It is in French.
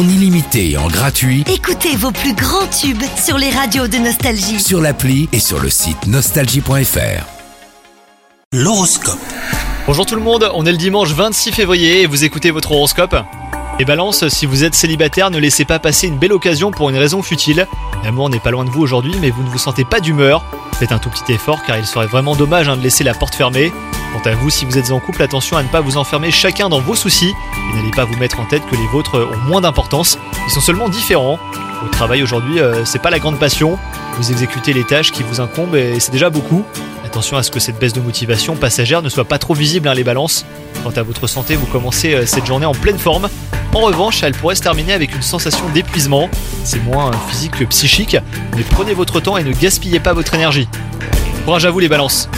en illimité et en gratuit Écoutez vos plus grands tubes sur les radios de Nostalgie. sur l'appli et sur le site nostalgie.fr. L'horoscope. Bonjour tout le monde, on est le dimanche 26 février et vous écoutez votre horoscope. Et balance, si vous êtes célibataire, ne laissez pas passer une belle occasion pour une raison futile. L'amour n'est pas loin de vous aujourd'hui, mais vous ne vous sentez pas d'humeur. Faites un tout petit effort car il serait vraiment dommage hein, de laisser la porte fermée. Quant à vous, si vous êtes en couple, attention à ne pas vous enfermer chacun dans vos soucis et n'allez pas vous mettre en tête que les vôtres ont moins d'importance. Ils sont seulement différents. Au travail aujourd'hui, euh, c'est pas la grande passion. Vous exécutez les tâches qui vous incombent et c'est déjà beaucoup. Attention à ce que cette baisse de motivation passagère ne soit pas trop visible, hein, les balances. Quant à votre santé, vous commencez euh, cette journée en pleine forme. En revanche, elle pourrait se terminer avec une sensation d'épuisement. C'est moins euh, physique que psychique, mais prenez votre temps et ne gaspillez pas votre énergie. Courage à vous les balances